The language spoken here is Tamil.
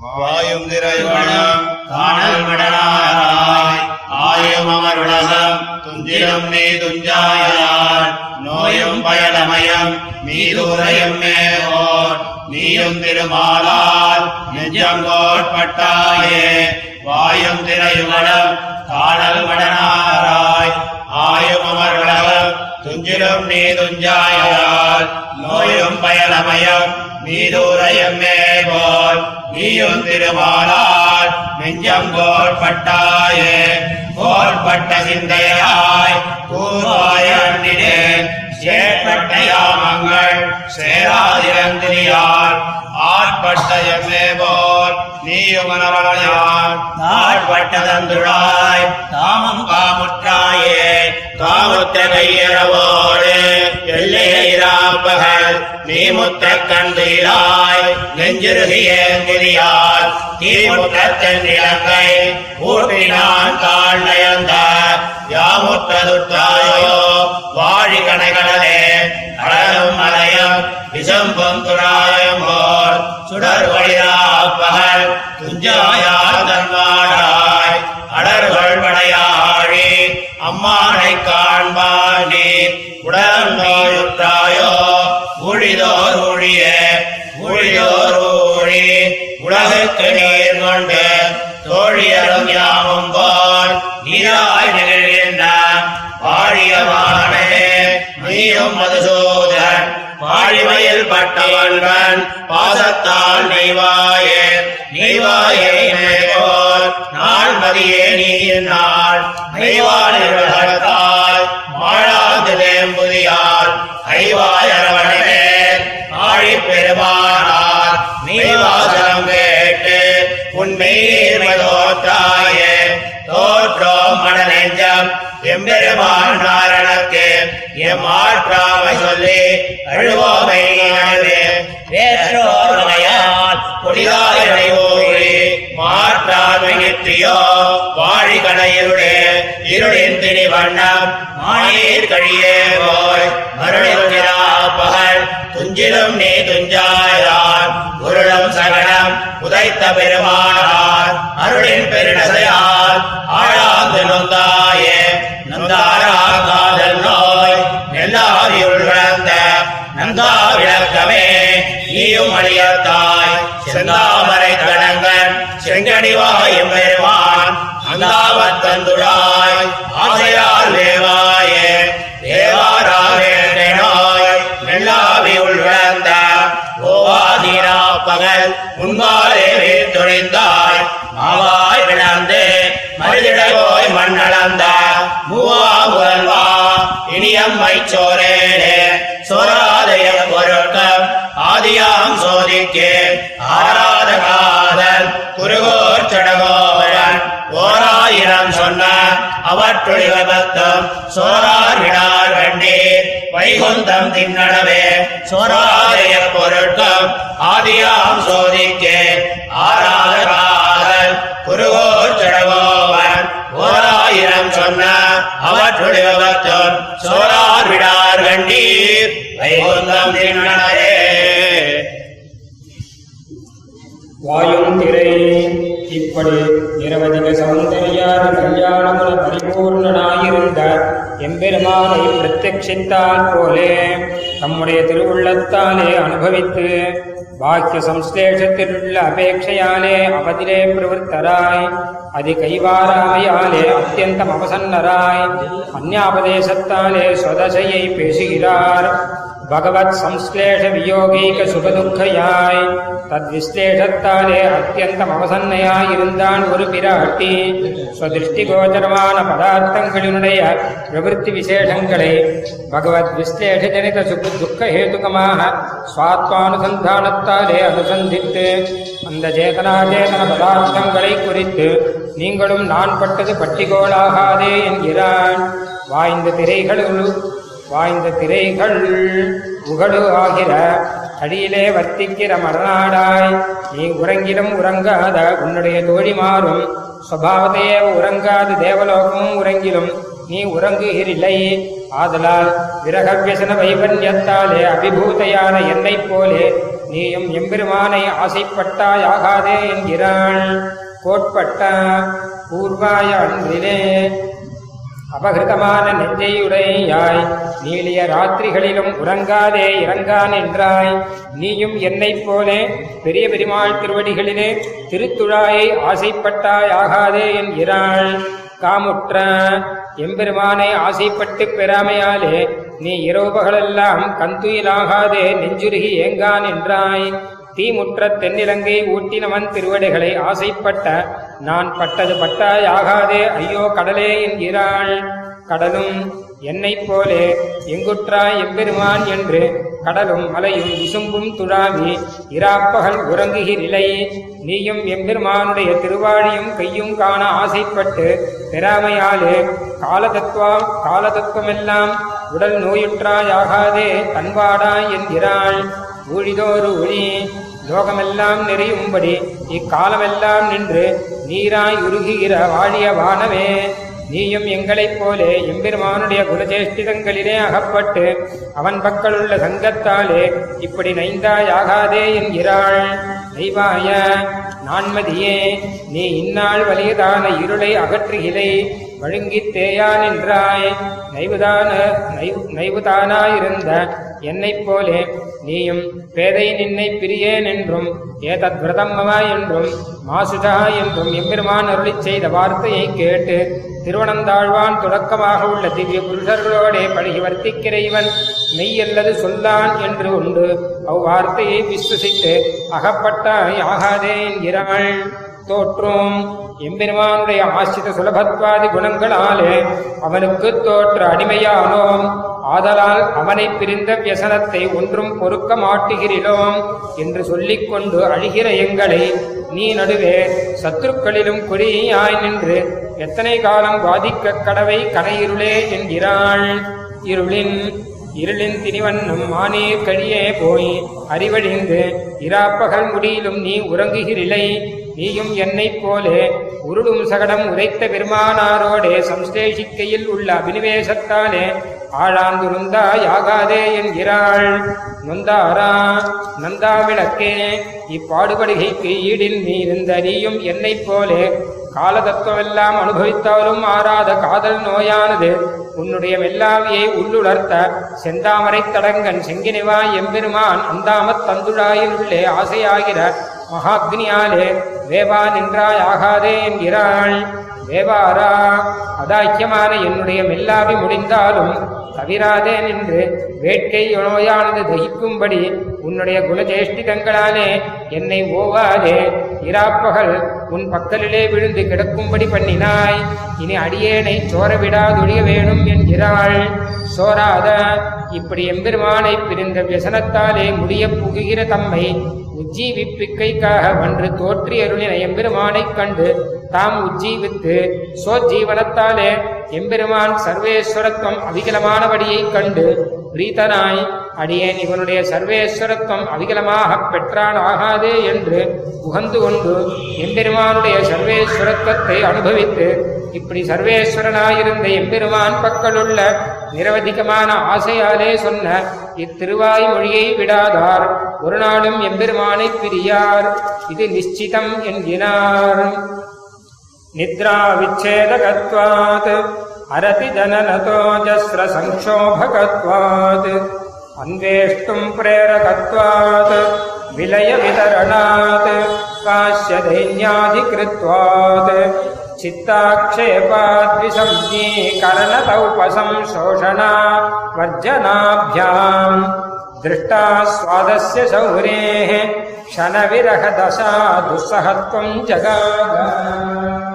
வாயும் திரைவளம் காணல் மடலாராய். ஆயும் அமர் உலகம் துஞ்சிலும் நீ துஞ்சாயார். நோயும் பயலமயம் மீதுரையும் மேவோர் நீயும் திருமாலால் நெஞ்சம் கோட்பட்டாயே. வாயும் திரையுமலம் காணல் மடனாராய் ஆயும் அமர் உலகம் துஞ்சிலும் நீ துஞ்சாயால் நோயும் பயலமயம் மீதுரையும் மேவோர் நீயும் திருமாலால் நெஞ்சம் கோட்பட்டாயே கோட்பட்ட சிந்தையாய் கூறாய அன்னினேன் சேற்பட்ட யாமங்கள் சேராதிரந்திரியார் ஆட்பட்ட எம்மே போல் நீயுமனவளையான் தாழ்பட்ட தாமம் காமுற்றாயே காமுத்த கையறவோ நீ முத்த கண்டீராய் நெஞ்சிருகியேந்திரியார் தீமுற்றத்தின் தென்னிலங்கை ஊட்டினான் கால் நயந்த யாமுற்றதுற்றாயோ வாழி கணைகளே அழலும் மலையம் விசம்பம் துராயம் போர் சுடர் வழிராப்பகல் துஞ்சாயார் தன்மாடாய் அடர்கள் வடையாழி அம்மானை காண்பாய் நீ உடல் நோயுற்றாயோ ஒழிதோர் ஒழிய ஒழிதோர் ஒழி உலகுக்கு நீர் கொண்டு தோழியரும் யாவும் போல் நீராய் நிகழ்கின்ற பாழியமான நீயும் மதுசூதன் பாழிமையில் பட்டவன்பன் பாசத்தால் நெய்வாயே. நெய்வாயே போல் நாள் மதியே தோற்றாயே. தோற்றோம் மடநெஞ்சம் எம்பெருமான் நாரணக்கு. எம் ஆற்றாமை சொல்லி அழுவோமை அழுவே வேற்றோர்மையால் ஓழி மாற்றாமை நித்தியோ. இருளின் திணி வண்ணம். மாயீர் கழியே போய் பகல். துஞ்சிலும் நீ துஞ்சாயான் உருளும் சகடம் உதைத்த பெருமானார் அருளின் பெருநசையால் ஆழாந்து நொந்தாயே நந்தாரா காதல் நோய் நெல்லாரியுள் விளந்த நந்தா விளக்கமே நீயும் அழியத்தாய் செந்தாமரை கடங்கன் செங்கடிவாயும் பெருமான் அந்தாவத் அந்தாவத்தந்துழாய் ஆசையால் தேவாயே தேவாராவே நெல்லாவி உள்விழந்த ஓவாதீரா பகல் முன்பாலே இனியம்மை சோரேனே சோராதய பொருட்கம். ஆதியாம் சோதிக்கே ஆராதகாதல் குருகோர் சடகோவரன் ஓராயிரம் சொன்ன அவற்றுள் விபத்தம் சோரார் விடார் வண்டி வைகுந்தம் தின்னடவே சோராதய பொருட்கம். ஆதியாம் சோதிக்கே இப்படி நிரவதிக சௌந்தர்யான கல்யாணமுல பரிபூர்ணனாயிருந்த எம்பெருமானை பிரத்யட்சித்தால் போலே தம்முடைய திருவுள்ளத்தாலே அனுபவித்து வாக்கிய சம்ஸ்லேஷத்திலுள்ள அபேட்சையாலே அவதிலே பிரவருத்தராய். அதி கைவாராமையாலே அத்தியந்தம் அவசன்னராய். அந்யாபதேசத்தாலே ஸ்வதசையை பேசுகிறார். பகவத் சம்ஸ்லேஷ வியோகீக சுகதுக்கையாய் தத்விஸ்லேஷத்தாலே அத்தியந்தம் அவசன்னையாய் இருந்தான் ஒரு பிராட்டி ஸ்வதிருஷ்டிகோச்சரமான பதார்த்தங்களினுடைய பிரவருத்தி விசேஷங்களை பகவத் விஸ்லேஷ ஜனித சுக துக்க ஹேதுகமாக சுவாத்மானுசந்தானத்தாலே அனுசந்தித்து அந்த சேதனாச்சேதன பதார்த்தங்களை குறித்து நீங்களும் நான் பட்டது பட்டிகோளாகாதே என்கிறான்। வாய்ந்த திரைகளுள் வாய்ந்த திரைகள் உகடு ஆகிற அடியிலே வர்த்திக்கிற மரநாடாய் நீ உறங்கிலும் உறங்காத உன்னுடைய தோழிமாறும் சுவாவத்தையே உறங்காது தேவலோகமும் உறங்கிலும் நீ உறங்குகிறில்லை ஆதலால் விரகவியசன வைபன்யத்தாலே அபிபூதையான என்னைப் போலே நீயும் எம்பெருமானை ஆசைப்பட்டாயாகாதே என்கிறாள். கோட்பட்ட பூர்வாய அன்றிலே அபகிருதமான நெஞ்சையுடையாய். நீளிய ராத்திரிகளிலும் உறங்காதே இறங்கா நின்றாய். நீயும் என்னைப் போலே பெரிய பெருமாள் திருவடிகளிலே திருத்துழாயை ஆசைப்பட்டாய் ஆகாதே என்கிறாள் காமுற்ற எம்பெருமானை ஆசைப்பட்டு பெறாமையாலே நீ இரவுபகலெல்லாம் கந்துயிலாகாதே நெஞ்சுருகி ஏங்கா நின்றாய். தீமுற்ற தென்னிலங்கை ஊட்டினவன் திருவடிகளை ஆசைப்பட்ட நான் பட்டது பட்டாய் ஆகாதே. ஐயோ கடலே என்கிறாள் கடலும் என்னைப் போலே எங்குற்றாய் எம்பெருமான் என்று கடலும் மலையும் விசும்பும் துழாமி இராப்பகல் உறங்குகிறிலை. நீயும் எம்பெருமானுடைய திருவாழியும் கையும் காண ஆசைப்பட்டு பெறாமையாலே காலதத்துவம் காலதத்துவமெல்லாம் உடல் நோயுற்றாயாகாதே தன்பாடாய் என்கிறாள் ஊழிதோறு ஒளி லோகமெல்லாம் நெறியும்படி இக்காலமெல்லாம் நின்று நீராய் உருகுகிற வாழிய வானவே நீயும் எங்களைப் போலே எம்பெருமானுடைய குலஜேஷ்டிதங்களிலே அகப்பட்டு அவன் பக்கலுள்ள சங்கத்தாலே இப்படி நைந்தாயாகாதே என்கிறாள். நெய்வாய நான்மதியே நீ இந்நாள் வலியதான இருளை அகற்றுகிலை வழுங்கித் தேயா நின்றாய் நைவுதான நைவு நைவுதானாயிருந்த என்னைப் போலே நீயும் பேதை நின்னை பிரியேன் என்றும் ஏதத் விரதம்மவா என்றும் மாசுஜா என்றும் எம்பெருமான் அருளிச் செய்த வார்த்தையை கேட்டு திருவனந்தாழ்வான் தொடக்கமாக உள்ள திவ்ய புருஷர்களோடே பழகி வர்த்திக்கிற இவன் மெய்யல்லது சொல்லான் என்று உண்டு. அவ்வார்த்தையை விசுவசித்து அகப்பட்டாய் ஆகாதே என்கிறாள். தோற்றும். எம்பெருமானுடைய ஆசிரித சுலபத்வாதி குணங்களாலே அவனுக்கு தோற்ற அடிமையானோம். ஆதலால் அவனை பிரிந்த வியசனத்தை ஒன்றும் பொறுக்க மாட்டுகிறோம் என்று சொல்லிக்கொண்டு அழுகிற எங்களை நீ நடுவே சத்துருக்களிலும் கொடியாய் நின்று எத்தனை காலம் வாதிக்க கடவை கனையிருளே என்கிறாள். இருளின் இருளின் திரிவண்ணம் மானீர் கழியே போய் அறிவழிந்து இராப்பகல் முடியிலும் நீ உறங்குகிறிலை நீயும் என்னைப் போலே உருளும் சகடம் உரைத்த பெருமானாரோடே சம்ஸ்லேஷிக்கையில் உள்ள அபினிவேசத்தாலே ஆழாந்துருந்தா யாகாதே என்கிறாள். நொந்தாரா நந்தா விளக்கே இப்பாடுபடுகைக்கு ஈடில் நீ இருந்த நீயும் என்னைப் போலே காலதத்துவமெல்லாம் அனுபவித்தாலும் ஆறாத காதல் நோயானது உன்னுடைய மெல்லாவியை உள்ளுணர்த்த செந்தாமரைத் தடங்கன் செங்கினிவாய் எம்பெருமான் அந்தாமத் தந்துழாயினுள்ளே ஆசையாகிற மகாக்னியாலே வேவா நின்றாய் ஆகாதே என்கிறாள் வேவாரா அதாக்கியமான என்னுடைய மெல்லாவி முடிந்தாலும் தவிராதே நின்று வேட்கை நோயானது தகிக்கும்படி உன்னுடைய குணஜேஷ்டிதங்களாலே என்னை ஓவாதே. இராப்பகல் உன் பக்கலிலே விழுந்து கிடக்கும்படி பண்ணினாய். இனி அடியேனை சோரவிடாதொழிய வேணும் என்கிறாள் சோராத. இப்படி எம்பெருமானை பிரிந்த வியசனத்தாலே முடிய புகுகிற தம்மை உஜ்ஜீவிப்பிக்கைக்காக வன்று தோற்றி அருளின எம்பெருமானைக் கண்டு தாம் உஜ்ஜீவித்து சோஜீவனத்தாலே எம்பெருமான் சர்வேஸ்வரத்துவம் அவிகலமானபடியைக் கண்டு பிரீதனாய் அடியேன் இவனுடைய சர்வேஸ்வரத்துவம் அவிகலமாகப் பெற்றான் என்று உகந்து கொண்டு எம்பெருமானுடைய சர்வேஸ்வரத்துவத்தை அனுபவித்து இப்படி சர்வேஸ்வரனாயிருந்த எம்பெருமான் பக்கலுள்ள நிரவதிகமான ஆசையாலே சொன்ன இத்திருவாய் மொழியை விடாதார். ஒரு நாளும் எம்பெருமானை பிரியார். இது நிச்சிதம் என்கிறார். நித்ரா விச்சேதகத்வாத். அரதி ஜனனதோஜஸ்ர சங்கோபகத்வாத். அன்வேஷ்டும் பிரேரகத்வாத். விலய விதரணாத். चित्ताक्षेपाद्विसंज्ञे कर्णत उपसंशोषणा वर्जनाभ्याम् दृष्टा स्वादस्य शौरेः शनविरहदशा दुःसहत्वम् जगाग